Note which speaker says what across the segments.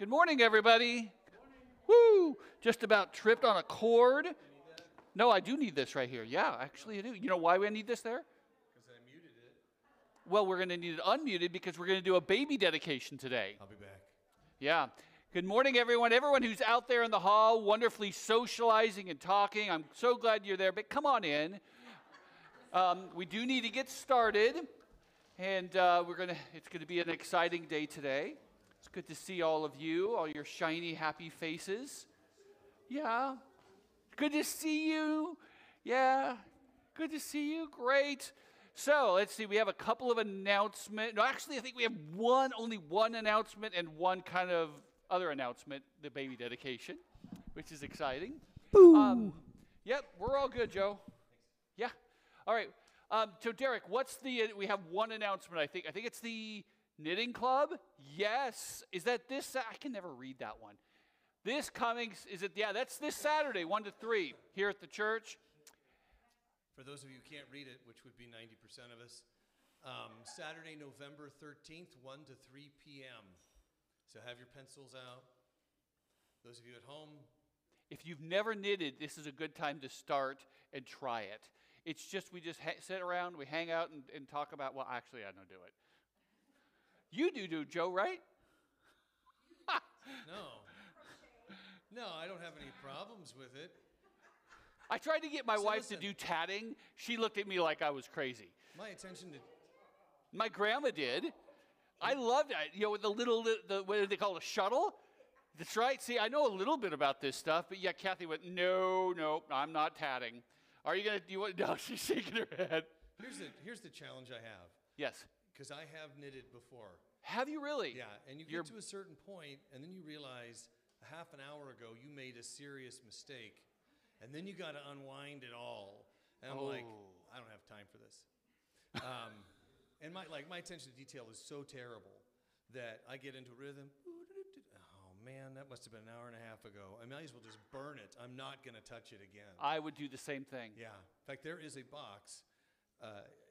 Speaker 1: Good morning, everybody. Woo! Just about tripped on a cord. No, I do need this right here. Yeah, actually, I do. You know why we need this there?
Speaker 2: Because I muted it.
Speaker 1: Well, we're going to need it unmuted because we're going to do a baby dedication today.
Speaker 2: I'll be back.
Speaker 1: Yeah. Good morning, everyone. Everyone who's out there in the hall, wonderfully socializing and talking. I'm so glad you're there, but come on in. Um, we do need to get started, and uh, we're gonna. It's going to be an exciting day today. It's good to see all of you, all your shiny, happy faces. Yeah. Good to see you. Yeah. Good to see you. Great. So let's see. We have a couple of announcements. No, actually, I think we have one, only one announcement and one kind of other announcement, the baby dedication, which is exciting. Um, yep, we're all good, Joe. Yeah. All right. Um, so Derek, what's the? Uh, we have one announcement. I think. I think it's the knitting club. Yes. Is that this? I can never read that one. This coming is it? Yeah, that's this Saturday, one to three, here at the church.
Speaker 2: For those of you who can't read it, which would be 90% of us, um, Saturday, November 13th, 1 to 3 p.m. So have your pencils out. Those of you at home,
Speaker 1: If you've never knitted, this is a good time to start and try it. It's just we just ha- sit around, we hang out and, and talk about. Well, actually, I don't do it. You do, do Joe, right?
Speaker 2: no. No, I don't have any problems with it.
Speaker 1: I tried to get my
Speaker 2: So
Speaker 1: wife
Speaker 2: listen.
Speaker 1: to do tatting. She looked at me like I was crazy.
Speaker 2: My attention to
Speaker 1: My grandma did. I loved it. You know, with the little, the, what do they call it, a shuttle? That's right. See, I know a little bit about this stuff, but yeah, Kathy went, no, no, I'm not tatting. Are you going to, do you want, no, she's shaking her head.
Speaker 2: here's the here's the challenge I have
Speaker 1: Yes.
Speaker 2: Because I have knitted before.
Speaker 1: Have you really?
Speaker 2: Yeah, and you
Speaker 1: You're-
Speaker 2: get to a certain point, and then you realize a half an hour ago you made a serious mistake, and then you got to unwind it all. And I'm like,
Speaker 1: Oh.
Speaker 2: I don't have time for this. Um, and my like my attention to detail is so terrible that I get into rhythm. Oh man, that must have been an hour and a half ago. I might as well just burn it. I'm not going to touch it again.
Speaker 1: I would do the same thing.
Speaker 2: Yeah. In fact, there is a box uh,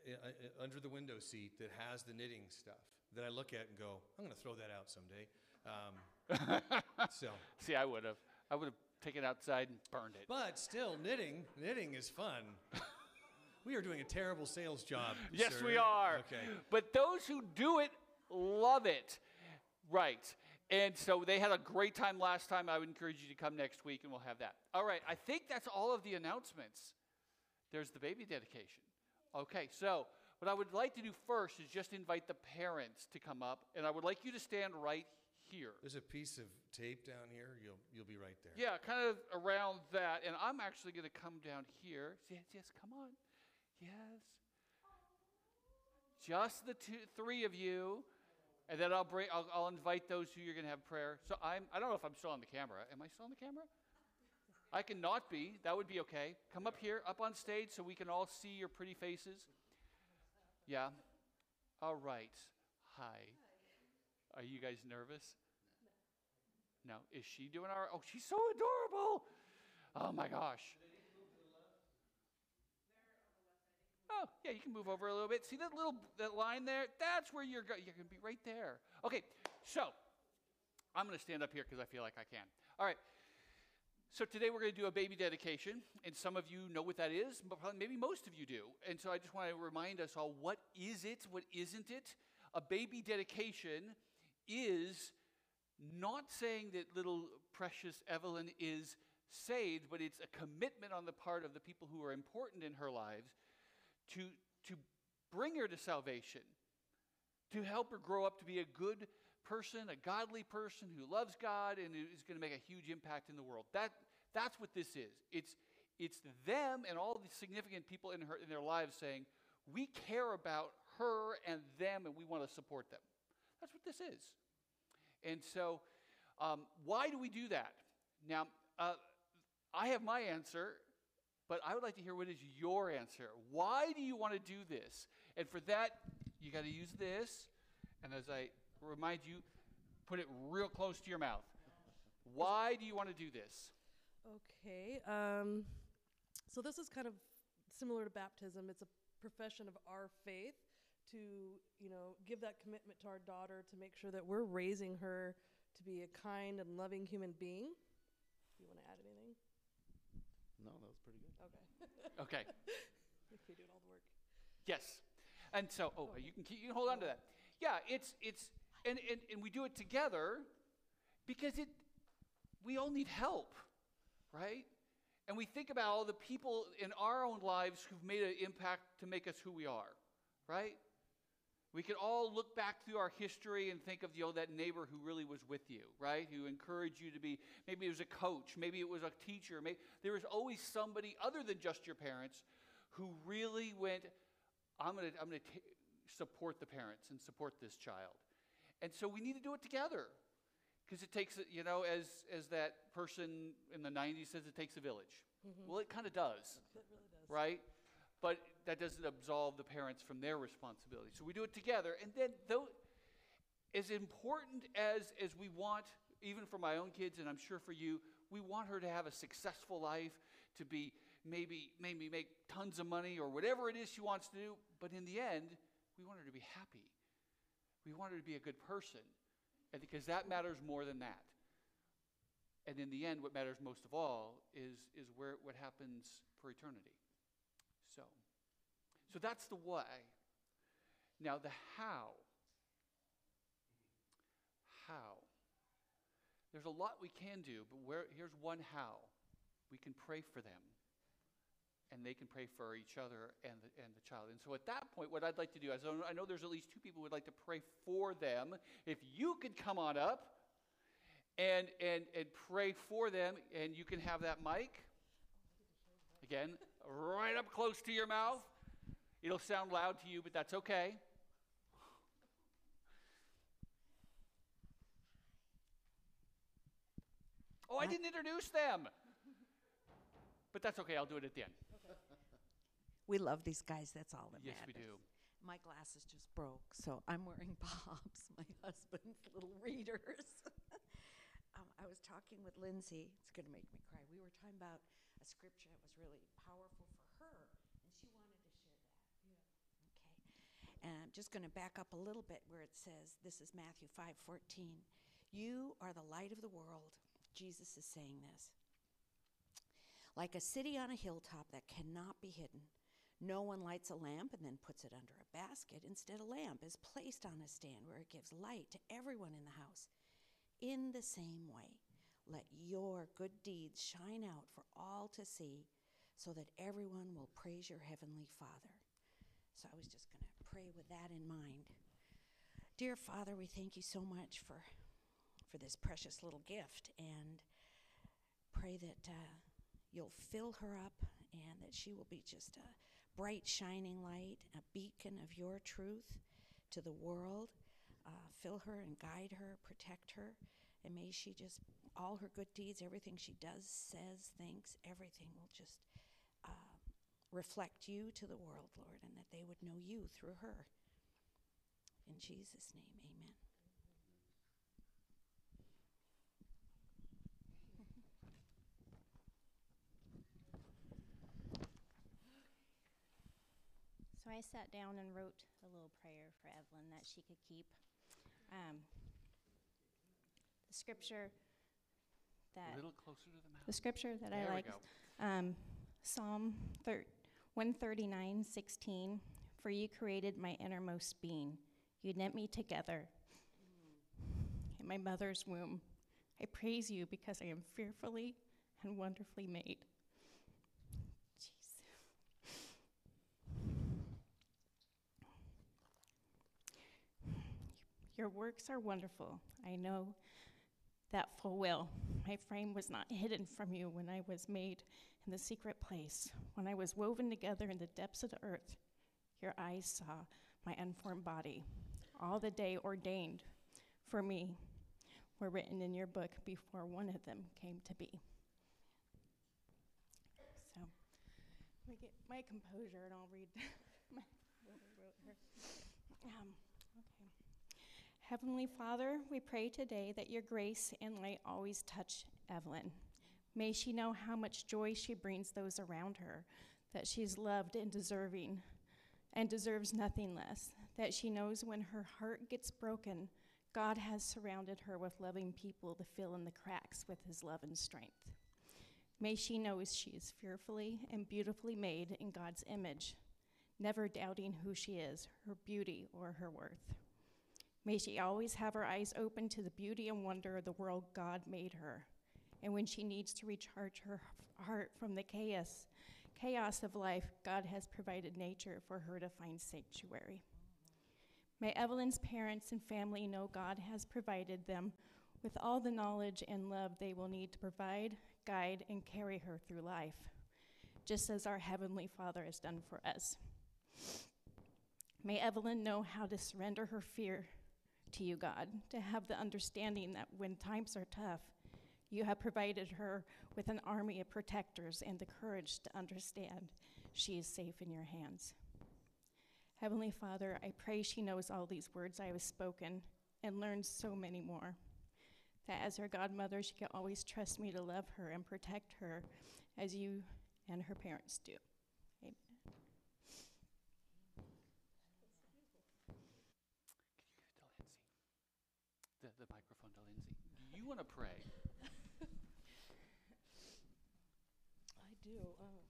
Speaker 2: i- under the window seat that has the knitting stuff that I look at and go, I'm going to throw that out someday. Um, so,
Speaker 1: See, I would have. I would have taken it outside and burned it.
Speaker 2: but still, knitting, knitting is fun. we are doing a terrible sales job.
Speaker 1: Yes,
Speaker 2: sir.
Speaker 1: we are.
Speaker 2: Okay.
Speaker 1: But those who do it love it. Right. And so they had a great time last time. I would encourage you to come next week and we'll have that. All right. I think that's all of the announcements. There's the baby dedication. Okay. So what I would like to do first is just invite the parents to come up. And I would like you to stand right here.
Speaker 2: There's a piece of tape down here. You'll, you'll be right there.
Speaker 1: Yeah, kind of around that. And I'm actually going to come down here. Yes, yes, come on. Yes. Just the two, three of you. And then I'll, bring, I'll, I'll invite those who you're going to have prayer. So I'm, I don't know if I'm still on the camera. Am I still on the camera? I can not be. That would be okay. Come up here, up on stage, so we can all see your pretty faces. Yeah. All right. Hi. Are you guys nervous? No. Is she doing all right? Oh, she's so adorable. Oh my gosh. Oh, yeah, you can move over a little bit. See that little that line there? That's where you're going. You're going to be right there. Okay, so I'm going to stand up here because I feel like I can. All right. So today we're going to do a baby dedication, and some of you know what that is, but maybe most of you do. And so I just want to remind us all what is it, what isn't it? A baby dedication is not saying that little precious Evelyn is saved, but it's a commitment on the part of the people who are important in her lives to, to bring her to salvation, to help her grow up to be a good person, a godly person who loves God and is going to make a huge impact in the world. That, that's what this is. It's, it's them and all the significant people in, her, in their lives saying, we care about her and them and we want to support them. That's what this is. And so, um, why do we do that? Now, uh, I have my answer, but I would like to hear what is your answer. Why do you want to do this? And for that, you got to use this. And as I remind you, put it real close to your mouth. Why do you want to do this?
Speaker 3: Okay. Um, so this is kind of similar to baptism. It's a profession of our faith to, you know, give that commitment to our daughter to make sure that we're raising her to be a kind and loving human being. You want to add anything?
Speaker 4: No, that was pretty good.
Speaker 3: Okay.
Speaker 1: Okay.
Speaker 3: if you're doing all the work.
Speaker 1: Yes. And so, oh, you can keep, you can hold on to that. Yeah, it's it's and, and and we do it together because it we all need help, right? And we think about all the people in our own lives who've made an impact to make us who we are, right? We can all look back through our history and think of you oh, know, that neighbor who really was with you, right? Who encouraged you to be, maybe it was a coach, maybe it was a teacher. Maybe, there was always somebody other than just your parents who really went, I'm going to I'm gonna support the parents and support this child. And so we need to do it together. Because it takes, you know, as, as that person in the 90s says, it takes a village. Mm-hmm. Well, it kind of does
Speaker 3: It really does.
Speaker 1: right? But that doesn't absolve the parents from their responsibility. So we do it together. And then, though, as important as, as we want, even for my own kids, and I'm sure for you, we want her to have a successful life, to be maybe, maybe make tons of money or whatever it is she wants to do. But in the end, we want her to be happy. We want her to be a good person. And because that matters more than that. And in the end, what matters most of all is, is where, what happens for eternity. So, so that's the why. Now, the how. How. There's a lot we can do, but where, here's one how. We can pray for them, and they can pray for each other and the, and the child. And so at that point, what I'd like to do is I know- I know there's at least two people who would like to pray for them. If you could come on up and, and, and pray for them, and you can have that mic. Again, right up close to your mouth. It'll sound loud to you, but that's okay. Oh, I uh-huh. didn't introduce them. But that's okay, I'll do it at the end.
Speaker 5: We love these guys. That's all that
Speaker 1: Yes, we
Speaker 5: matters.
Speaker 1: do.
Speaker 5: My glasses just broke, so I'm wearing Bob's, my husband's little readers. um, I was talking with Lindsay. It's going to make me cry. We were talking about a scripture that was really powerful for her, and she wanted to share that. Okay. And I'm just going to back up a little bit where it says, this is Matthew 5:14. You are the light of the world. Jesus is saying this. Like a city on a hilltop that cannot be hidden. No one lights a lamp and then puts it under a basket. Instead, a lamp is placed on a stand where it gives light to everyone in the house. In the same way, let your good deeds shine out for all to see, so that everyone will praise your heavenly Father. So I was just going to pray with that in mind. Dear Father, we thank you so much for for this precious little gift and pray that uh, you'll fill her up and that she will be just a bright, shining light, a beacon of your truth to the world. Uh, fill her and guide her, protect her, and may she just, all her good deeds, everything she does, says, thinks, everything will just uh, reflect you to the world, Lord, and that they would know you through her. In Jesus' name, amen.
Speaker 6: So I sat down and wrote a little prayer for Evelyn that she could keep. Um, the scripture
Speaker 1: A
Speaker 6: that
Speaker 1: little closer to the mouth.
Speaker 6: the scripture that
Speaker 1: There
Speaker 6: I like, um, Psalm thir- 139, 16. For you created my innermost being. You knit me together in my mother's womb. I praise you because I am fearfully and wonderfully made. Your works are wonderful. I know that full well. My frame was not hidden from you when I was made in the secret place. When I was woven together in the depths of the earth, your eyes saw my unformed body. All the day ordained for me were written in your book before one of them came to be. So, let me get my composure and I'll read what wrote here. Um. Heavenly Father, we pray today that your grace and light always touch Evelyn. May she know how much joy she brings those around her, that she's loved and deserving and deserves nothing less, that she knows when her heart gets broken, God has surrounded her with loving people to fill in the cracks with his love and strength. May she know she is fearfully and beautifully made in God's image, never doubting who she is, her beauty, or her worth. May she always have her eyes open to the beauty and wonder of the world God made her. And when she needs to recharge her heart from the chaos, chaos of life, God has provided nature for her to find sanctuary. May Evelyn's parents and family know God has provided them with all the knowledge and love they will need to provide, guide, and carry her through life, just as our Heavenly Father has done for us. May Evelyn know how to surrender her fear to you, God, to have the understanding that when times are tough, you have provided her with an army of protectors and the courage to understand she is safe in your hands. Heavenly Father, I pray she knows all these words I have spoken and learns so many more. That as her godmother, she can always trust me to love her and protect her as you and her parents do. Amen.
Speaker 1: Could you give it to Lindsay? The, the microphone to Lindsay. Do you want to pray?
Speaker 3: I do. Oh.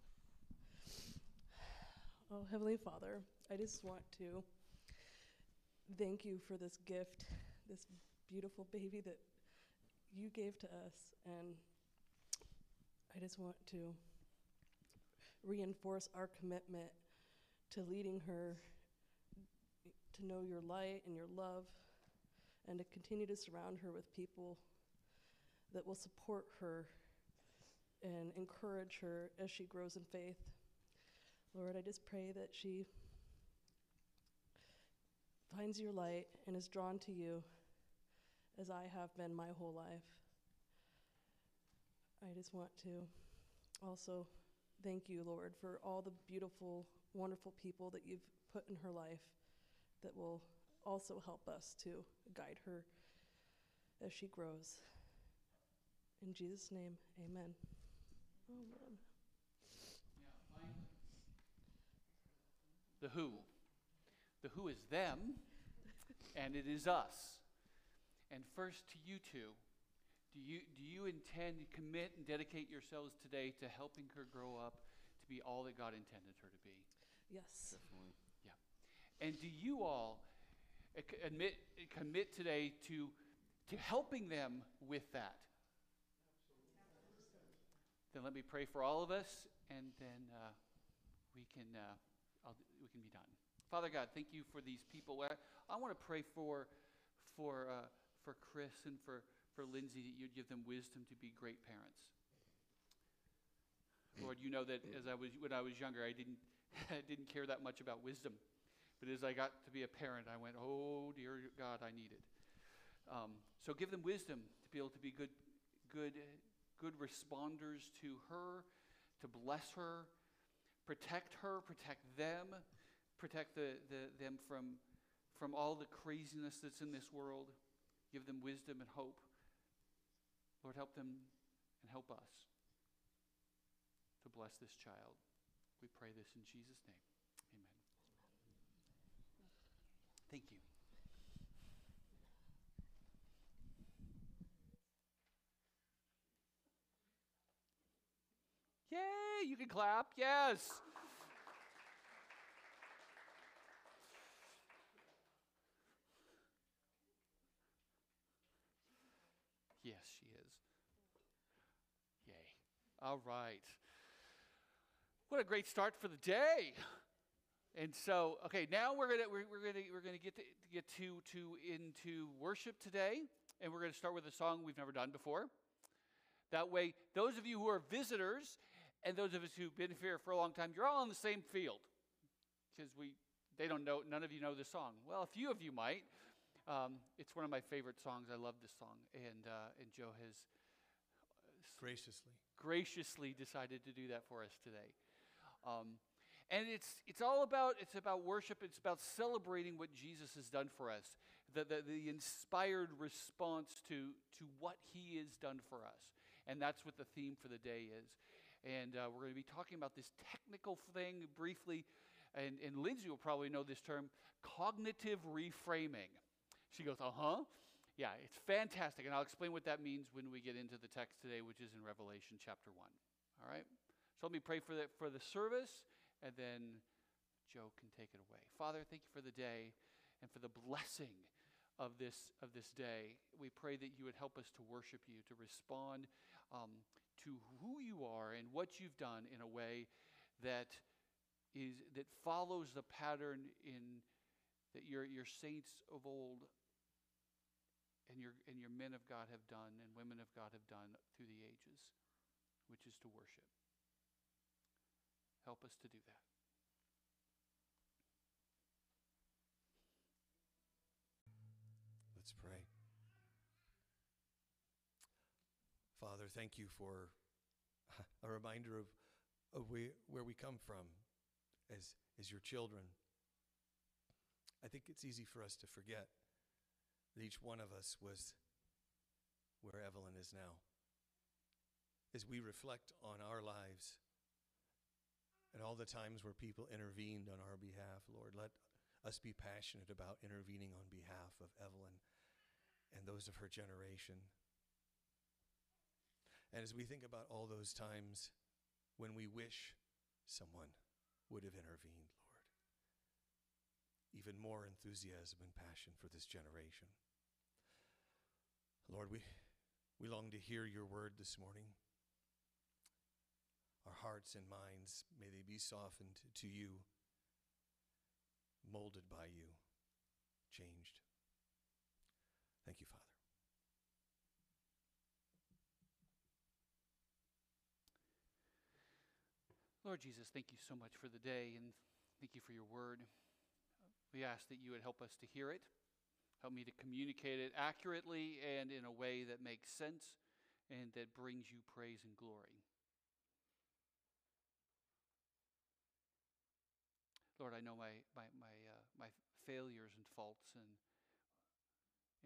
Speaker 3: oh, Heavenly Father, I just want to thank you for this gift, this beautiful baby that you gave to us. And I just want to reinforce our commitment to leading her to know your light and your love and to continue to surround her with people that will support her and encourage her as she grows in faith. Lord, I just pray that she finds your light and is drawn to you as I have been my whole life. I just want to also thank you, Lord, for all the beautiful, wonderful people that you've put in her life that will also help us to guide her as she grows. In Jesus' name, amen. Amen.
Speaker 1: The who. The who is them, and it is us. And first to you two, do you, do you intend to commit and dedicate yourselves today to helping her grow up to be all that God intended her to be?
Speaker 3: Yes.
Speaker 4: Definitely. Yeah.
Speaker 1: And do you all uh, admit, commit today to, to helping them with that? Then let me pray for all of us, and then uh, we can uh, we can be done. Father God, thank you for these people. I, I want to pray for for uh, for Chris and for for Lindsay that you'd give them wisdom to be great parents. Lord, you know that as I was when I was younger, I didn't didn't care that much about wisdom, but as I got to be a parent, I went, "Oh dear God, I need it." Um, so give them wisdom to be able to be good, good, good responders to her, to bless her, protect her, protect them, protect the, the, them from, from all the craziness that's in this world. Give them wisdom and hope. Lord, help them and help us to bless this child. We pray this in Jesus' name. Amen. Thank you. Yay, you can clap. Yes. Yes, she is. Yay. All right. What a great start for the day. And so, okay, now we're gonna we're, we're gonna we're gonna get to get to to into worship today, and we're gonna start with a song we've never done before. That way, those of you who are visitors and those of us who've been here for a long time, you're all in the same field because we they don't know none of you know this song. Well, a few of you might. Um, it's one of my favorite songs. I love this song, and uh, and Joe has
Speaker 2: Graciously.
Speaker 1: graciously decided to do that for us today. Um, and it's it's all about it's about worship. It's about celebrating what Jesus has done for us, the the, the inspired response to to what He has done for us, and that's what the theme for the day is. And uh, we're going to be talking about this technical thing briefly, and and Lindsay will probably know this term, cognitive reframing. She goes, uh huh. Yeah, it's fantastic. And I'll explain what that means when we get into the text today, which is in Revelation chapter 1. All right? So let me pray for the, for the service, and then Joe can take it away. Father, thank you for the day and for the blessing of this, of this day. We pray that you would help us to worship you, to respond um, to who you are and what you've done in a way that is that follows the pattern in that your, your saints of old and your, and your men of God have done and women of God have done through the ages, which is to worship. Help us to do that.
Speaker 2: Let's pray. Father, thank you for a reminder of, of we, where we come from as, as your children. I think it's easy for us to forget that each one of us was where Evelyn is now. As we reflect on our lives and all the times where people intervened on our behalf, Lord, let us be passionate about intervening on behalf of Evelyn and those of her generation. And as we think about all those times when we wish someone would have intervened, Lord, even more enthusiasm and passion for this generation. Lord, we, we long to hear your word this morning. Our hearts and minds, may they be softened to you, molded by you, changed. Thank you, Father.
Speaker 1: Lord Jesus, thank you so much for the day and thank you for your word. We ask that you would help us to hear it, help me to communicate it accurately and in a way that makes sense and that brings you praise and glory. Lord, I know my, my, my, uh, my failures and faults and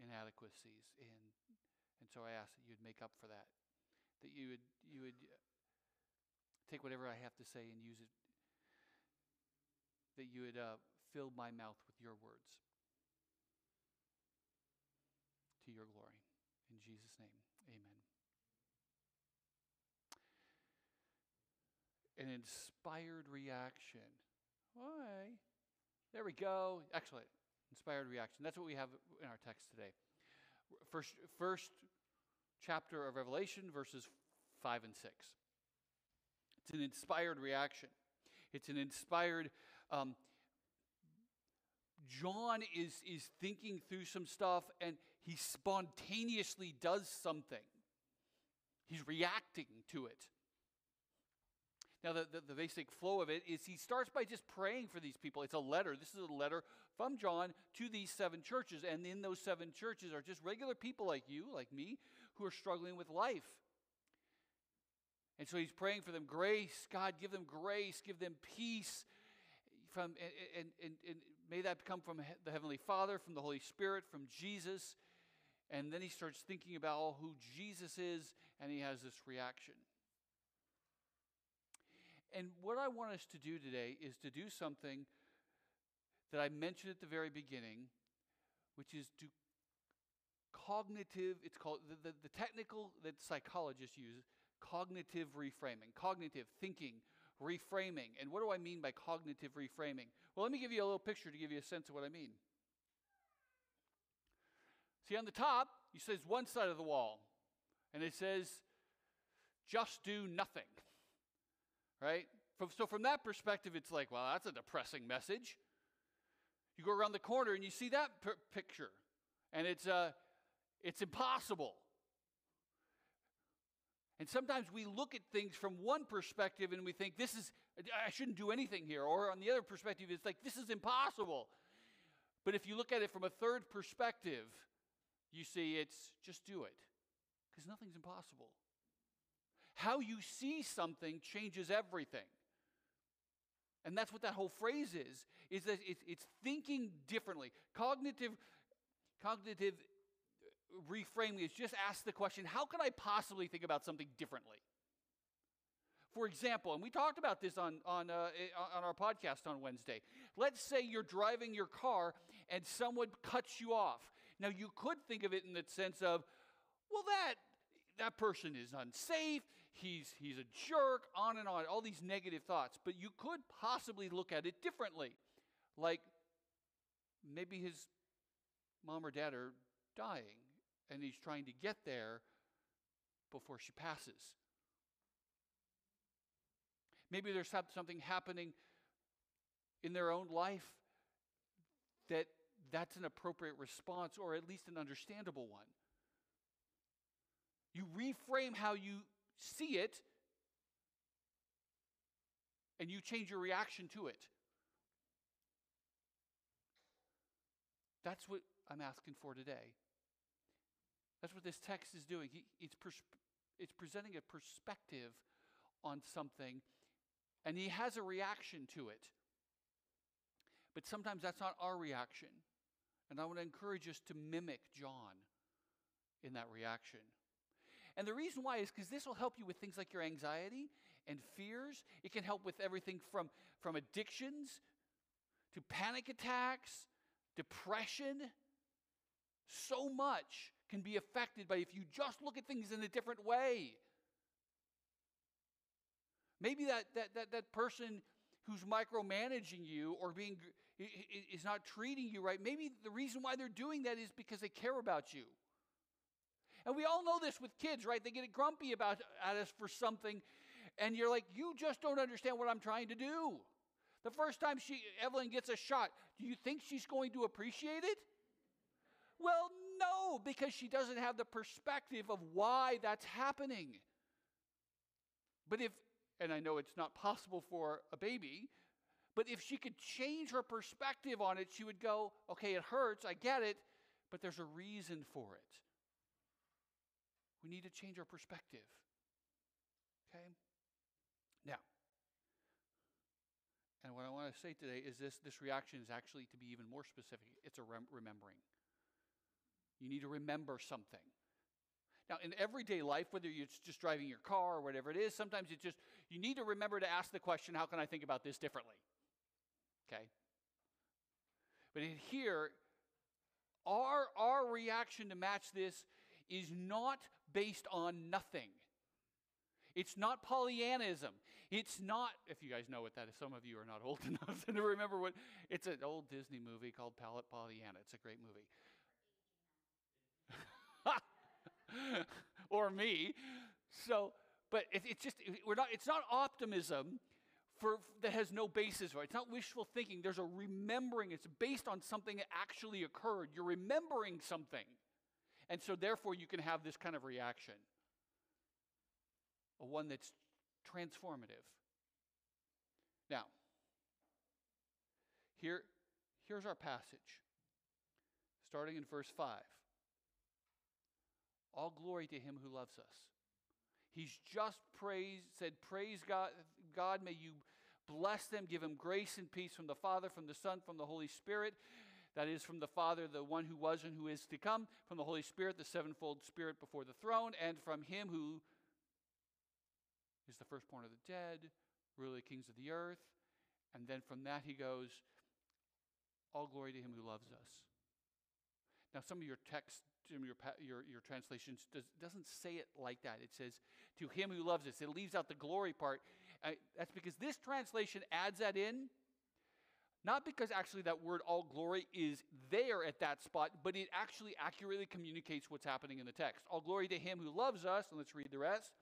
Speaker 1: inadequacies, and, and so I ask that you'd make up for that, that you would, you would take whatever I have to say and use it, that you would uh, fill my mouth with your words to your glory. In Jesus' name, amen. An inspired reaction. Why? There we go. Excellent. Inspired reaction. That's what we have in our text today. First, first chapter of Revelation, verses 5 and 6. It's an inspired reaction. It's an inspired. Um, John is, is thinking through some stuff and he spontaneously does something. He's reacting to it. Now, the, the, the, basic flow of it is he starts by just praying for these people. It's a letter. This is a letter from John to these seven churches. And in those seven churches are just regular people like you, like me, who are struggling with life. And so he's praying for them grace. God, give them grace, give them peace. From, and, and, and may that come from the Heavenly Father, from the Holy Spirit, from Jesus. And then he starts thinking about who Jesus is, and he has this reaction. And what I want us to do today is to do something that I mentioned at the very beginning, which is to cognitive, it's called the, the, the technical that psychologists use, cognitive reframing, cognitive thinking, reframing. And what do I mean by cognitive reframing? Well, let me give you a little picture to give you a sense of what I mean. See, on the top, it says one side of the wall, and it says, just do nothing right? So, from that perspective, it's like, well, that's a depressing message. You go around the corner and you see that p- picture, and it's, uh, it's impossible. And sometimes we look at things from one perspective and we think, this is, I shouldn't do anything here. Or on the other perspective, it's like, this is impossible. But if you look at it from a third perspective, you see it's just do it, because nothing's impossible. How you see something changes everything. And that's what that whole phrase is, is that it's, it's thinking differently. Cognitive, cognitive reframing is just ask the question, how can I possibly think about something differently? For example, and we talked about this on, on, uh, on our podcast on Wednesday. Let's say you're driving your car and someone cuts you off Now, you could think of it in the sense of, well, that that person is unsafe, he's he's a jerk, on and on, all these negative thoughts. But you could possibly look at it differently. Like maybe his mom or dad are dying and he's trying to get there before she passes. Maybe there's something happening in their own life that that's an appropriate response or at least an understandable one. You reframe how you see it and you change your reaction to it. That's what I'm asking for today. That's what this text is doing. He, it's, pers- it's presenting a perspective on something, and he has a reaction to it. But sometimes that's not our reaction. And I want to encourage us to mimic John in that reaction. And the reason why is because this will help you with things like your anxiety and fears. It can help with everything from, from addictions to panic attacks, depression. So much can be affected by if you just look at things in a different way. Maybe that, that, that, that person who's micromanaging you or being is not treating you right, maybe the reason why they're doing that is because they care about you. And we all know this with kids, right? They get grumpy about at us for something, and you're like, you just don't understand what I'm trying to do. The first time she Evelyn gets a shot, do you think she's going to appreciate it? Well, no, because she doesn't have the perspective of why that's happening. But if, and I know it's not possible for a baby, but if she could change her perspective on it, she would go, okay, it hurts, I get it, but there's a reason for it. We need to change our perspective. Okay? Now, and what I want to say today is this this reaction is actually to be even more specific. It's a rem- remembering. You need to remember something. Now, in everyday life, whether you're just driving your car or whatever it is, sometimes it's just, you need to remember to ask the question, how can I think about this differently? Okay? But in here, our, our reaction to match this is not based on nothing. It's not Pollyannism. It's not, if you guys know what that is, some of you are not old enough to remember what, it's an old Disney movie called Palette Pollyanna. It's a great movie. or me. So, but it, it's just, we're not, it's not optimism for, that has no basis, right? It's not wishful thinking. There's a remembering. It's based on something that actually occurred. You're remembering something. And so, therefore, you can have this kind of reaction a one that's transformative. Now, here, here's our passage, starting in verse 5. All glory to him who loves us. He's just praised, said, Praise God, God, may you bless them, give them grace and peace from the Father, from the Son, from the Holy Spirit. That is, from the Father, the one who was and who is to come, from the Holy Spirit, the sevenfold Spirit before the throne, and from him who is the firstborn of the dead, ruler of kings of the earth. And then from that he goes, All glory to him who loves us. Now, some of your text, of your, your, your translations does, doesn't say it like that. It says, To him who loves us. It leaves out the glory part. That's because this translation adds that in. Not because actually that word all glory is there at that spot, but it actually accurately communicates what's happening in the text. All glory to him who loves us, and let's read the rest,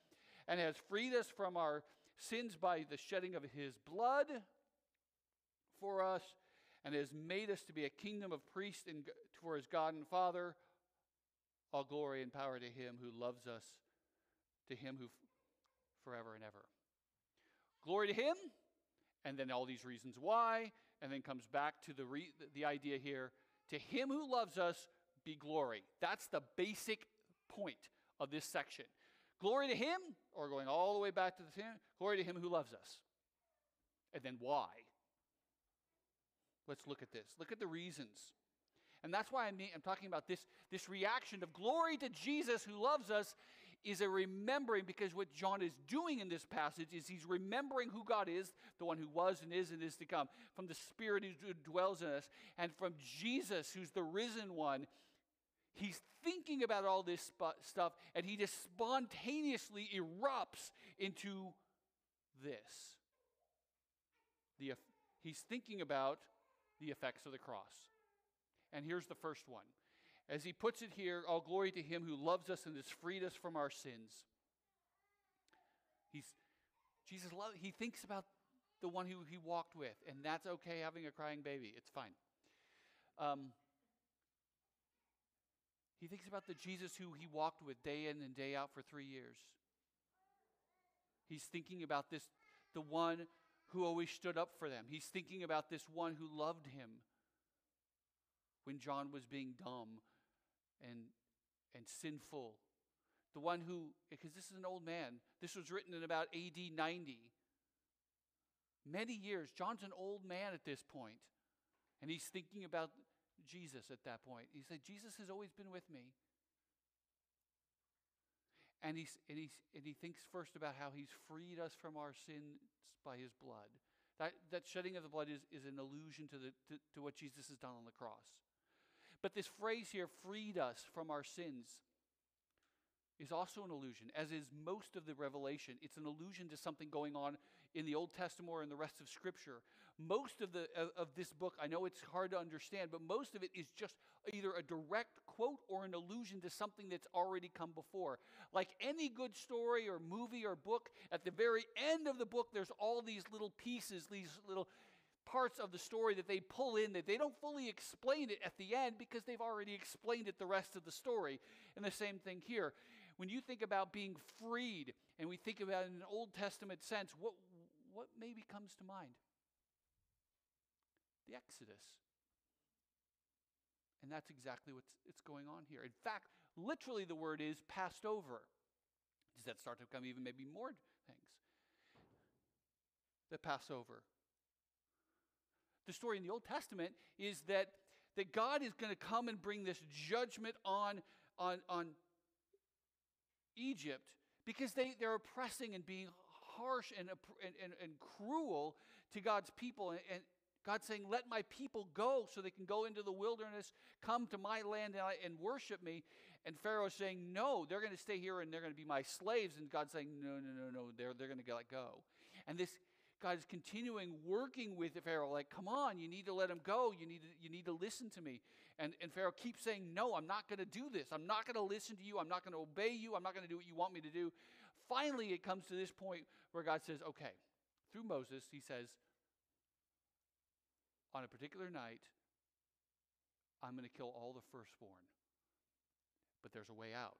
Speaker 1: and has freed us from our sins by the shedding of his blood for us, and has made us to be a kingdom of priests for his God and Father. All glory and power to him who loves us, to him who f- forever and ever. Glory to him, and then all these reasons why, and then comes back to the, re- the idea here to him who loves us be glory. That's the basic point of this section. Glory to him, or going all the way back to the thing, glory to him who loves us. And then why? Let's look at this. Look at the reasons. And that's why I'm, I'm talking about this, this reaction of glory to Jesus who loves us is a remembering because what John is doing in this passage is he's remembering who God is, the one who was and is and is to come, from the Spirit who dwells in us, and from Jesus, who's the risen one, he's thinking about all this stuff and he just spontaneously erupts into this. The, he's thinking about the effects of the cross. And here's the first one. As he puts it here, all glory to him who loves us and has freed us from our sins. He's Jesus he thinks about the one who he walked with, and that's okay having a crying baby. It's fine. Um, he thinks about the Jesus who he walked with day in and day out for three years. He's thinking about this, the one who always stood up for them. He's thinking about this one who loved him when John was being dumb and, and sinful. The one who, because this is an old man, this was written in about AD 90. Many years. John's an old man at this point, and he's thinking about Jesus at that point. He said, Jesus has always been with me. And, he's, and, he's, and he thinks first about how he's freed us from our sins by his blood. That, that shedding of the blood is, is an allusion to, the, to, to what Jesus has done on the cross. But this phrase here, freed us from our sins, is also an illusion, as is most of the Revelation. It's an allusion to something going on in the Old Testament or in the rest of Scripture. Most of, the, of, of, this book, I know it's hard to understand, but most of it is just either a direct quote or an allusion to something that's already come before. Like any good story or movie or book, at the very end of the book, there's all these little pieces, these little parts of the story that they pull in that they don't fully explain it at the end because they've already explained it the rest of the story. And the same thing here. When you think about being freed and we think about in an Old Testament sense, what, what maybe comes to mind? The Exodus. And that's exactly what's it's going on here. In fact, literally the word is passed over. Does that start to become even maybe more things? The Passover. The story in the Old Testament is that, that God is going to come and bring this judgment on, on, on Egypt because they, they're oppressing and being harsh and, and, and, and cruel to God's people. And, and God's saying, Let my people go so they can go into the wilderness, come to my land, and, I, and worship me. And Pharaoh's saying, No, they're going to stay here and they're going to be my slaves. And God's saying, No, no, no, no, they're, they're going to let go. And this God is continuing working with Pharaoh, like, come on, you need to let him go. You need to, you need to listen to me. And, and Pharaoh keeps saying, no, I'm not going to do this. I'm not going to listen to you. I'm not going to obey you. I'm not going to do what you want me to do. Finally, it comes to this point where God says, okay, through Moses, he says, on a particular night, I'm going to kill all the firstborn. But there's a way out.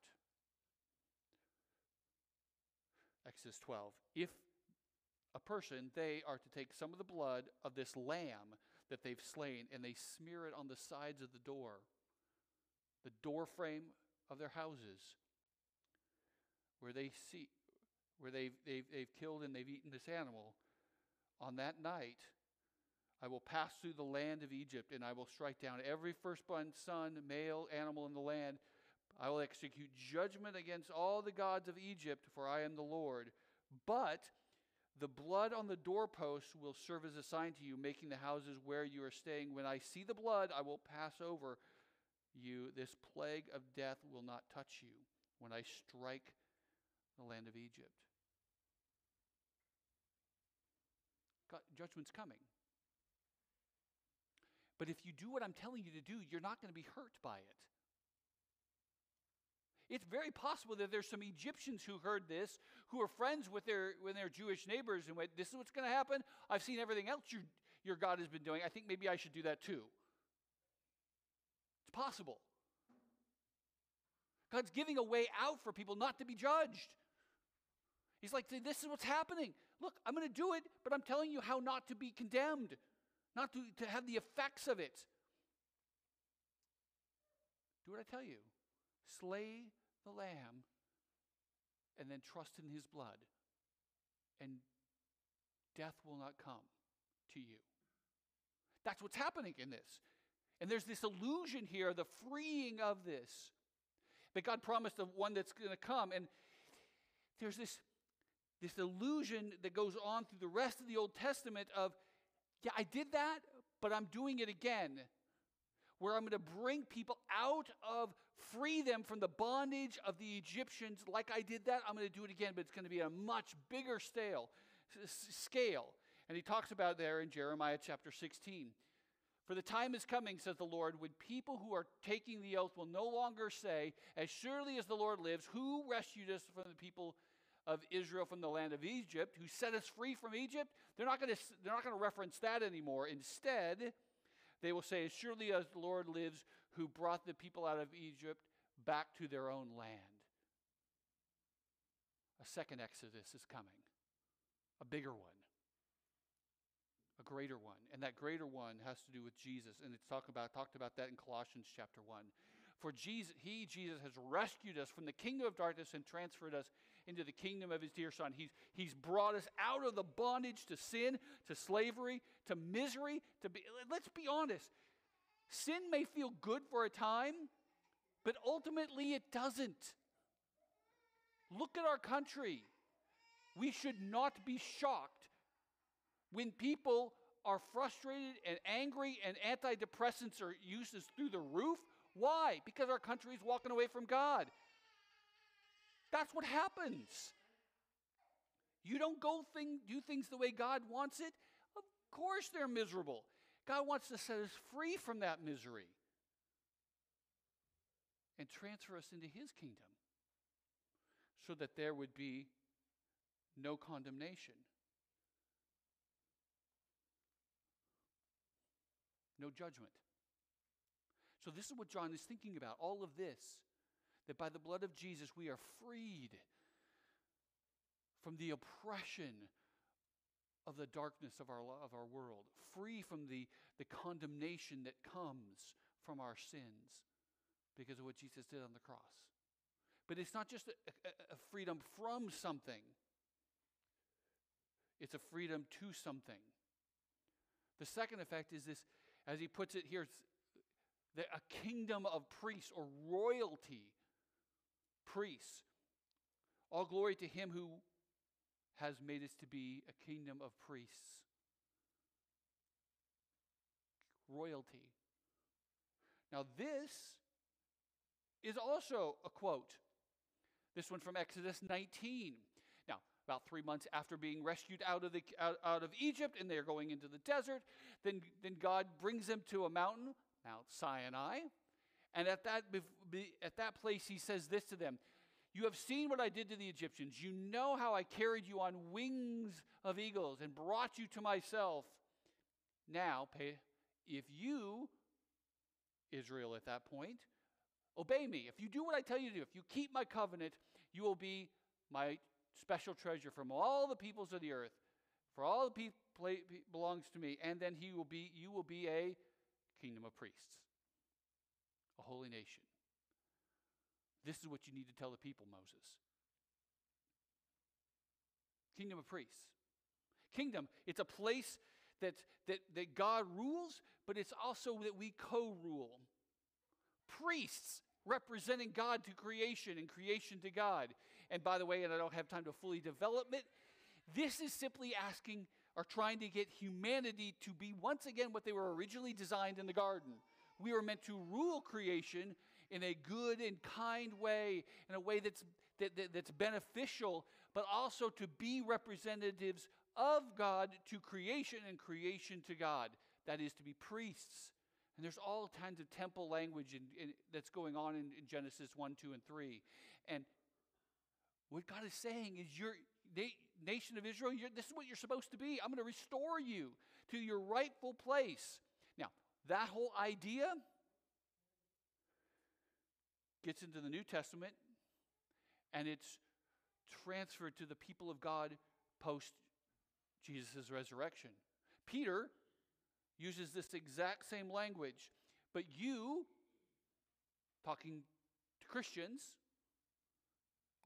Speaker 1: Exodus 12. If a person, they are to take some of the blood of this lamb that they've slain and they smear it on the sides of the door, the door frame of their houses, where they see, where they've, they've, they've killed and they've eaten this animal. On that night, I will pass through the land of Egypt and I will strike down every firstborn son, male, animal in the land. I will execute judgment against all the gods of Egypt, for I am the Lord. But the blood on the doorposts will serve as a sign to you, making the houses where you are staying. When I see the blood, I will pass over you. This plague of death will not touch you when I strike the land of Egypt. God, judgment's coming. But if you do what I'm telling you to do, you're not going to be hurt by it. It's very possible that there's some Egyptians who heard this, who are friends with their, with their Jewish neighbors, and went, This is what's going to happen. I've seen everything else your, your God has been doing. I think maybe I should do that too. It's possible. God's giving a way out for people not to be judged. He's like, This is what's happening. Look, I'm going to do it, but I'm telling you how not to be condemned, not to, to have the effects of it. Do what I tell you. Slay the lamb and then trust in his blood, and death will not come to you. That's what's happening in this. And there's this illusion here, the freeing of this. But God promised the one that's going to come. And there's this, this illusion that goes on through the rest of the Old Testament of, yeah, I did that, but I'm doing it again. Where I'm going to bring people out of free them from the bondage of the Egyptians. Like I did that, I'm going to do it again, but it's going to be a much bigger scale. scale. And he talks about there in Jeremiah chapter 16. For the time is coming, says the Lord, when people who are taking the oath will no longer say, As surely as the Lord lives, who rescued us from the people of Israel from the land of Egypt, who set us free from Egypt? They're not going to, they're not going to reference that anymore. Instead, they will say, As surely as the Lord lives, who brought the people out of Egypt back to their own land. A second Exodus is coming, a bigger one a greater one. And that greater one has to do with Jesus. And it's talk about, talked about that in Colossians chapter 1. For Jesus, he, Jesus, has rescued us from the kingdom of darkness and transferred us into the kingdom of his dear Son. He's, he's brought us out of the bondage to sin, to slavery, to misery. To be, let's be honest. Sin may feel good for a time, but ultimately it doesn't. Look at our country. We should not be shocked when people are frustrated and angry and antidepressants are uses through the roof, why? Because our country is walking away from God. That's what happens. You don't go thing, do things the way God wants it. Of course they're miserable. God wants to set us free from that misery and transfer us into his kingdom so that there would be no condemnation. no judgment. So, this is what John is thinking about all of this that by the blood of Jesus we are freed from the oppression of the darkness of our, of our world, free from the, the condemnation that comes from our sins because of what Jesus did on the cross. But it's not just a, a, a freedom from something, it's a freedom to something. The second effect is this as he puts it here, a kingdom of priests or royalty. Priests. All glory to him who has made us to be a kingdom of priests. Royalty. Now, this is also a quote. This one from Exodus 19 Now, about three months after being rescued out of, the, out, out of Egypt, and they're going into the desert. Then, then God brings them to a mountain, Mount Sinai. And at that, at that place, he says this to them You have seen what I did to the Egyptians. You know how I carried you on wings of eagles and brought you to myself. Now, if you, Israel at that point, obey me, if you do what I tell you to do, if you keep my covenant, you will be my special treasure from all the peoples of the earth. For all the people belongs to me, and then he will be you will be a kingdom of priests, a holy nation. This is what you need to tell the people, Moses. Kingdom of priests. Kingdom, it's a place that, that, that God rules, but it's also that we co rule. Priests representing God to creation and creation to God. And by the way, and I don't have time to fully develop it, this is simply asking or trying to get humanity to be once again what they were originally designed in the garden. We were meant to rule creation in a good and kind way, in a way that's, that, that, that's beneficial, but also to be representatives of God to creation and creation to God. That is, to be priests. And there's all kinds of temple language in, in, that's going on in, in Genesis 1, 2, and 3. And what God is saying is, you're, nation of Israel, this is what you're supposed to be. I'm going to restore you to your rightful place. Now, that whole idea gets into the New Testament and it's transferred to the people of God post Jesus' resurrection. Peter uses this exact same language, but you, talking to Christians,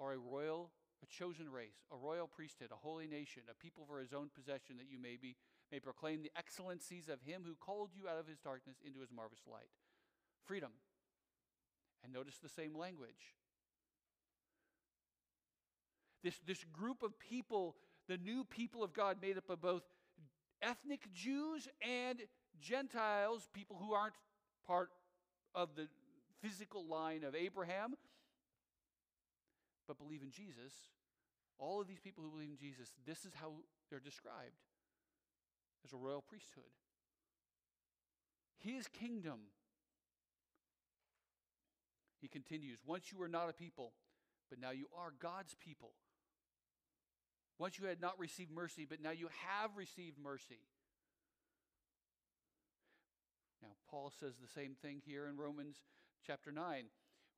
Speaker 1: are a royal, a chosen race, a royal priesthood, a holy nation, a people for his own possession, that you may be may proclaim the excellencies of him who called you out of his darkness into his marvelous light. Freedom. And notice the same language. This, this group of people, the new people of God, made up of both ethnic Jews and Gentiles, people who aren't part of the physical line of Abraham, but believe in Jesus. All of these people who believe in Jesus, this is how they're described as a royal priesthood. His kingdom. He continues, once you were not a people, but now you are God's people. Once you had not received mercy, but now you have received mercy. Now, Paul says the same thing here in Romans chapter 9.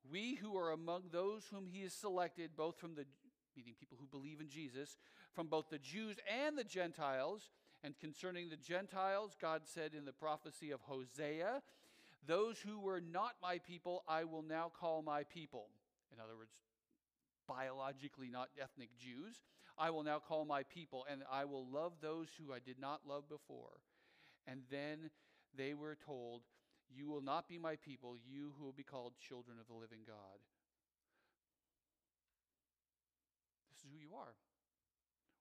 Speaker 1: We who are among those whom he has selected, both from the, meaning people who believe in Jesus, from both the Jews and the Gentiles, and concerning the Gentiles, God said in the prophecy of Hosea, Those who were not my people, I will now call my people. In other words, biologically not ethnic Jews. I will now call my people, and I will love those who I did not love before. And then they were told, You will not be my people, you who will be called children of the living God. This is who you are.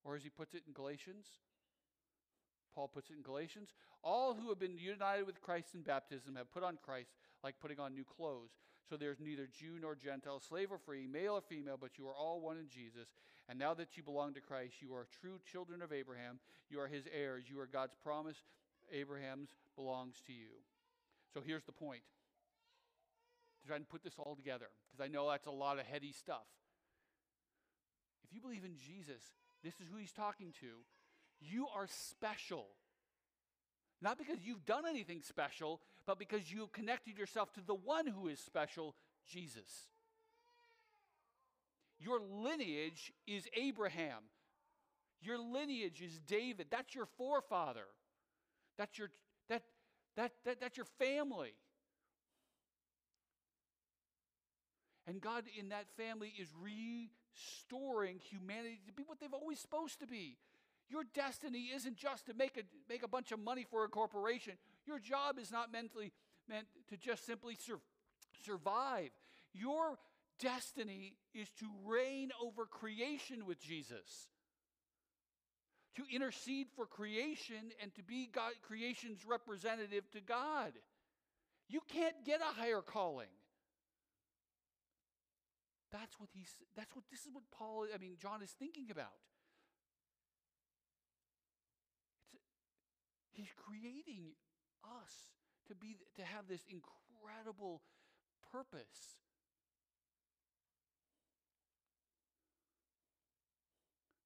Speaker 1: Or as he puts it in Galatians, Paul puts it in Galatians all who have been united with Christ in baptism have put on Christ like putting on new clothes. So there's neither Jew nor Gentile, slave or free, male or female, but you are all one in Jesus. And now that you belong to Christ, you are true children of Abraham. You are his heirs. You are God's promise. Abraham's belongs to you. So here's the point. To try and put this all together, because I know that's a lot of heady stuff. If you believe in Jesus, this is who he's talking to. You are special. Not because you've done anything special, but because you've connected yourself to the one who is special, Jesus. Your lineage is Abraham. Your lineage is David. That's your forefather. That's your that that, that that's your family. And God in that family is restoring humanity to be what they've always supposed to be. Your destiny isn't just to make a, make a bunch of money for a corporation. Your job is not mentally meant to just simply sur- survive. Your destiny is to reign over creation with Jesus, to intercede for creation and to be God, creation's representative to God. You can't get a higher calling. That's what he's that's what this is what Paul I mean John is thinking about. He's creating us to be to have this incredible purpose.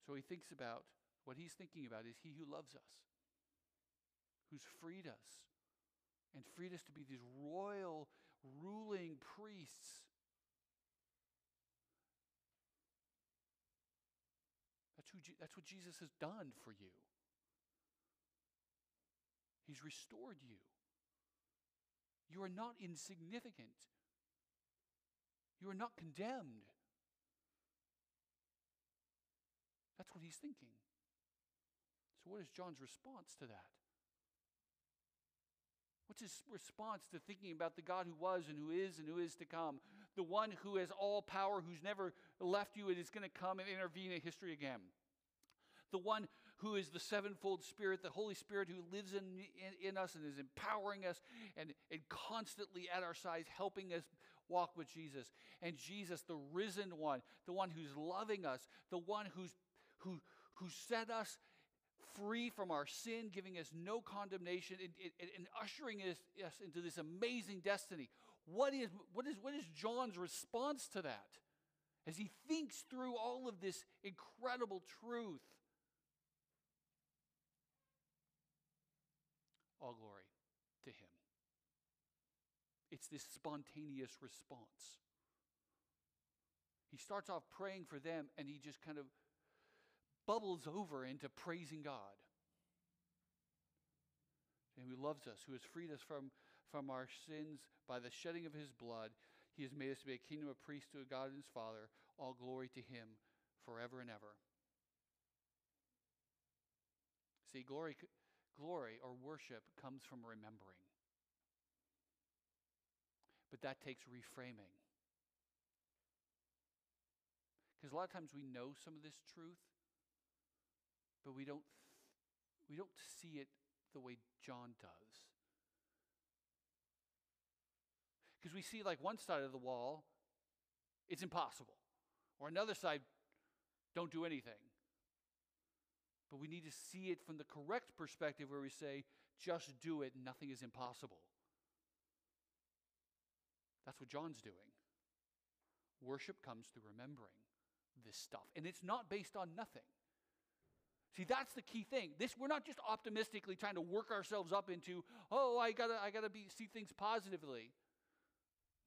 Speaker 1: So he thinks about what he's thinking about is he who loves us, who's freed us, and freed us to be these royal, ruling priests. That's, who that's what Jesus has done for you. He's restored you. You are not insignificant. You are not condemned. That's what he's thinking. So, what is John's response to that? What's his response to thinking about the God who was and who is and who is to come? The one who has all power, who's never left you and is going to come and intervene in history again. The one who is the sevenfold Spirit, the Holy Spirit who lives in, in, in us and is empowering us and, and constantly at our sides, helping us walk with Jesus. And Jesus, the risen one, the one who's loving us, the one who's, who, who set us free from our sin, giving us no condemnation, and, and, and ushering us, us into this amazing destiny. What is, what, is, what is John's response to that? As he thinks through all of this incredible truth. All glory to him. It's this spontaneous response. He starts off praying for them and he just kind of bubbles over into praising God. And who loves us, who has freed us from, from our sins by the shedding of his blood. He has made us to be a kingdom of priests to a God and his Father. All glory to him forever and ever. See, glory, glory or worship comes from remembering. But that takes reframing. Because a lot of times we know some of this truth, but we don't we don't see it the way John does. Because we see, like, one side of the wall, it's impossible. Or another side, don't do anything. But we need to see it from the correct perspective where we say, just do it, nothing is impossible. That's what John's doing. Worship comes through remembering this stuff. And it's not based on nothing. See, that's the key thing. This we're not just optimistically trying to work ourselves up into, oh, I gotta I gotta be see things positively.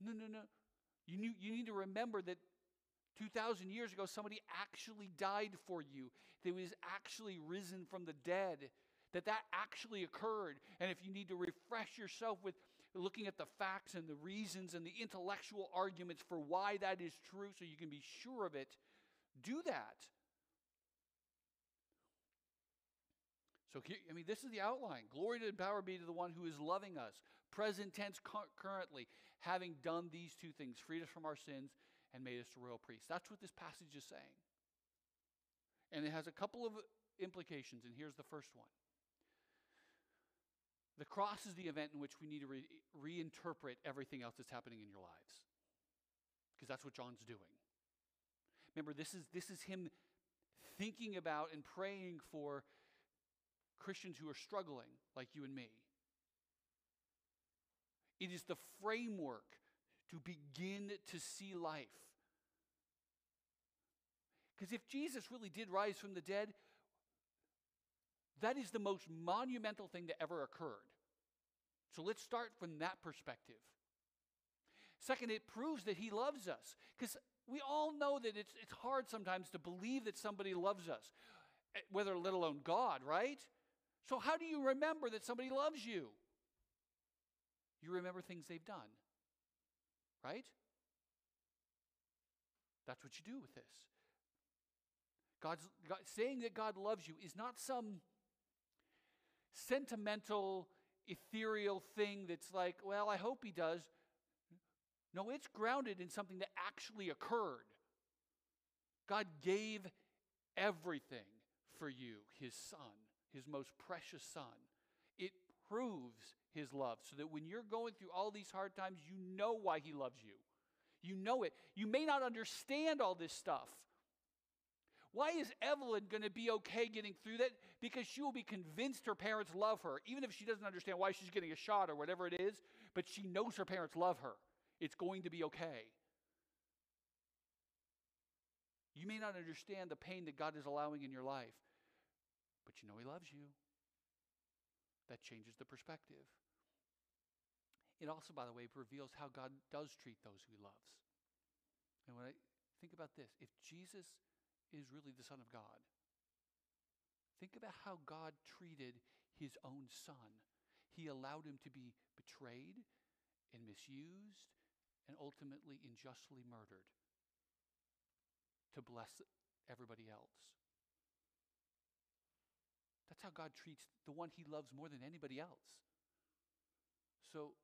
Speaker 1: No, no, no. You you need to remember that 2,000 years ago, somebody actually died for you. That was actually risen from the dead. That that actually occurred. And if you need to refresh yourself with looking at the facts and the reasons and the intellectual arguments for why that is true so you can be sure of it, do that. So, here, I mean, this is the outline. Glory to and power be to the one who is loving us, present tense currently, having done these two things freed us from our sins and made us royal priests. That's what this passage is saying. And it has a couple of implications, and here's the first one. The cross is the event in which we need to re- reinterpret everything else that's happening in your lives. Because that's what John's doing. Remember, this is, this is him thinking about and praying for Christians who are struggling, like you and me. It is the framework to begin to see life. Because if Jesus really did rise from the dead, that is the most monumental thing that ever occurred. So let's start from that perspective. Second, it proves that he loves us. Because we all know that it's, it's hard sometimes to believe that somebody loves us, whether let alone God, right? So, how do you remember that somebody loves you? You remember things they've done, right? That's what you do with this. God's God, saying that God loves you is not some sentimental, ethereal thing that's like, well, I hope he does. No, it's grounded in something that actually occurred. God gave everything for you, his son, his most precious son. It proves his love so that when you're going through all these hard times, you know why he loves you. You know it. You may not understand all this stuff. Why is Evelyn going to be okay getting through that? Because she will be convinced her parents love her, even if she doesn't understand why she's getting a shot or whatever it is, but she knows her parents love her. It's going to be okay. You may not understand the pain that God is allowing in your life, but you know He loves you. That changes the perspective. It also, by the way, reveals how God does treat those who He loves. And when I think about this, if Jesus is really the Son of God, think about how God treated His own Son. He allowed him to be betrayed and misused and ultimately unjustly murdered to bless everybody else. That's how God treats the one he loves more than anybody else. So,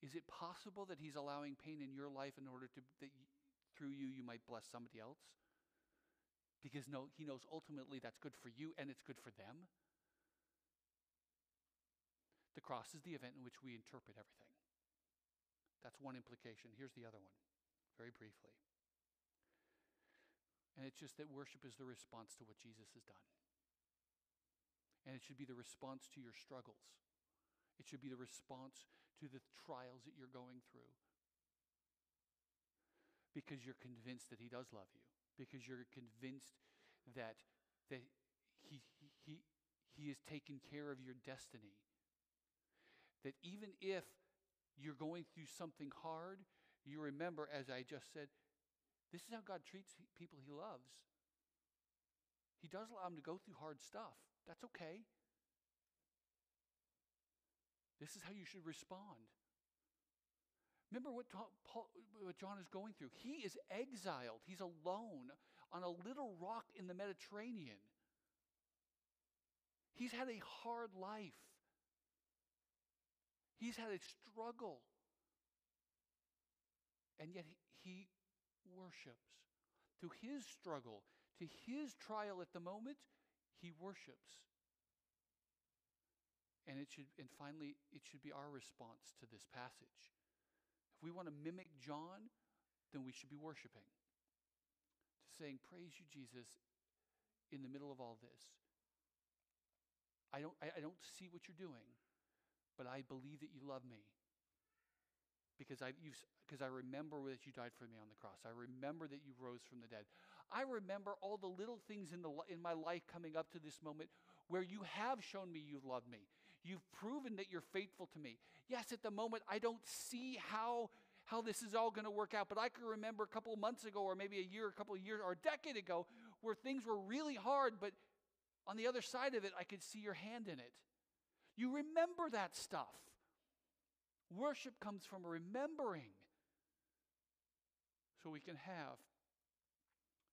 Speaker 1: is it possible that he's allowing pain in your life in order to that y- through you you might bless somebody else? Because no, he knows ultimately that's good for you and it's good for them. The cross is the event in which we interpret everything. That's one implication. Here's the other one, very briefly. And it's just that worship is the response to what Jesus has done. And it should be the response to your struggles. It should be the response to the trials that you're going through. Because you're convinced that He does love you. Because you're convinced that, that he, he, he has taken care of your destiny. That even if you're going through something hard, you remember, as I just said, this is how God treats people he loves. He does allow them to go through hard stuff. That's okay. This is how you should respond. Remember what, Paul, what John is going through. He is exiled, he's alone on a little rock in the Mediterranean. He's had a hard life. He's had a struggle. And yet he, he worships. To his struggle, to his trial at the moment, he worships. And it should and finally it should be our response to this passage. If we want to mimic John, then we should be worshiping. Saying, Praise you, Jesus, in the middle of all this. I don't, I, I don't see what you're doing, but I believe that you love me because I, because I remember that you died for me on the cross. I remember that you rose from the dead. I remember all the little things in, the, in my life coming up to this moment where you have shown me you love me. You've proven that you're faithful to me. Yes, at the moment, I don't see how, how this is all going to work out, but I can remember a couple months ago, or maybe a year, a couple years, or a decade ago, where things were really hard, but on the other side of it, I could see your hand in it. You remember that stuff. Worship comes from remembering so we can have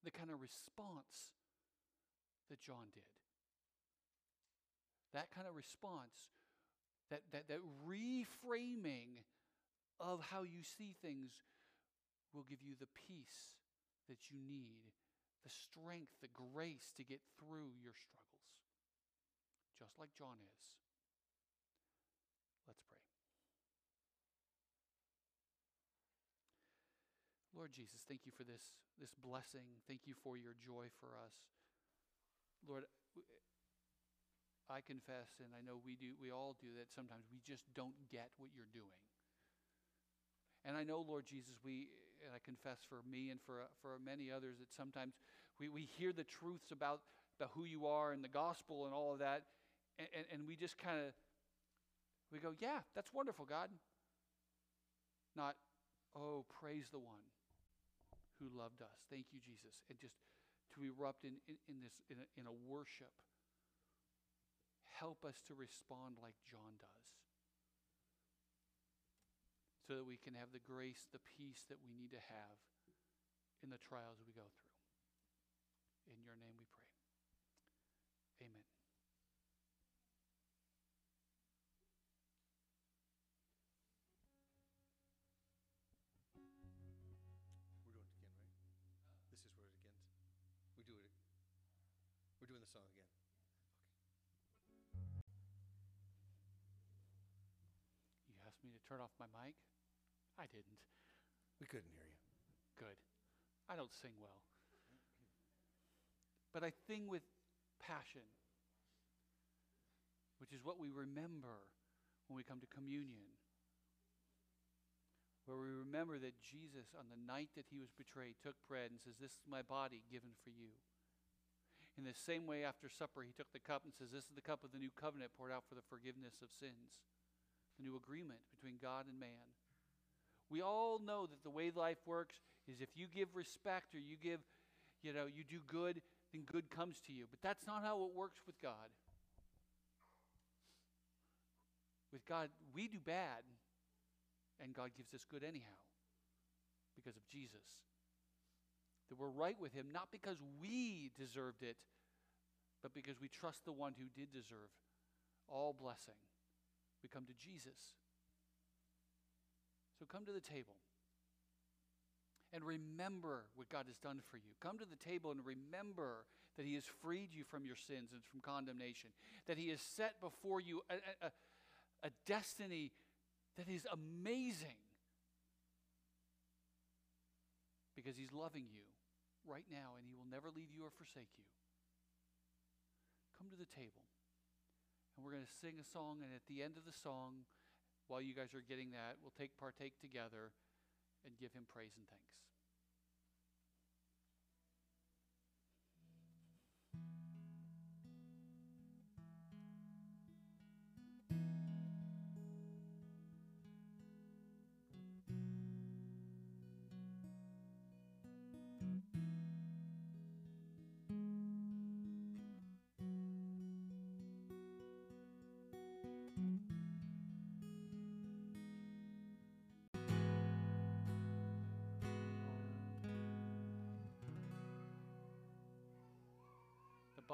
Speaker 1: the kind of response that John did. That kind of response, that, that, that reframing of how you see things will give you the peace that you need, the strength, the grace to get through your struggles, just like John is. Let's pray. Lord Jesus, thank you for this, this blessing. Thank you for your joy for us. Lord, I confess, and I know we do, we all do that sometimes we just don't get what you're doing. And I know, Lord Jesus, we, and I confess for me and for, for many others that sometimes we, we hear the truths about, about who you are and the gospel and all of that, and, and, and we just kind of, we go, yeah, that's wonderful, God. Not, oh, praise the one who loved us. Thank you, Jesus. And just to erupt in, in, in this, in a, in a worship. Help us to respond like John does so that we can have the grace, the peace that we need to have in the trials we go through. In your name we pray. Turn off my mic? I didn't.
Speaker 2: We couldn't hear you.
Speaker 1: Good. I don't sing well. But I sing with passion, which is what we remember when we come to communion. Where we remember that Jesus, on the night that he was betrayed, took bread and says, This is my body given for you. In the same way, after supper, he took the cup and says, This is the cup of the new covenant poured out for the forgiveness of sins, the new agreement between God and man. We all know that the way life works is if you give respect or you give, you know, you do good, then good comes to you. But that's not how it works with God. With God, we do bad, and God gives us good anyhow because of Jesus. That we're right with Him, not because we deserved it, but because we trust the one who did deserve all blessing. We come to Jesus. So come to the table and remember what God has done for you. Come to the table and remember that He has freed you from your sins and from condemnation, that He has set before you a, a, a destiny that is amazing because He's loving you right now and He will never leave you or forsake you. Come to the table. And we're going to sing a song, and at the end of the song, while you guys are getting that, we'll take partake together and give him praise and thanks.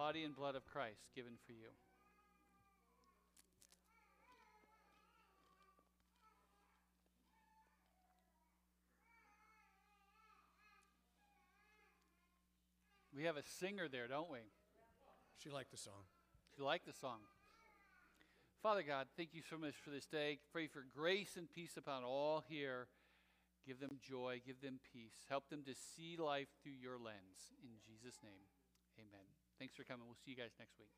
Speaker 1: Body and blood of Christ given for you. We have a singer there, don't we?
Speaker 2: She liked the song.
Speaker 1: She liked the song? Father God, thank you so much for this day. Pray for grace and peace upon all here. Give them joy, give them peace. Help them to see life through your lens. In Jesus' name, amen. Thanks for coming. We'll see you guys next week.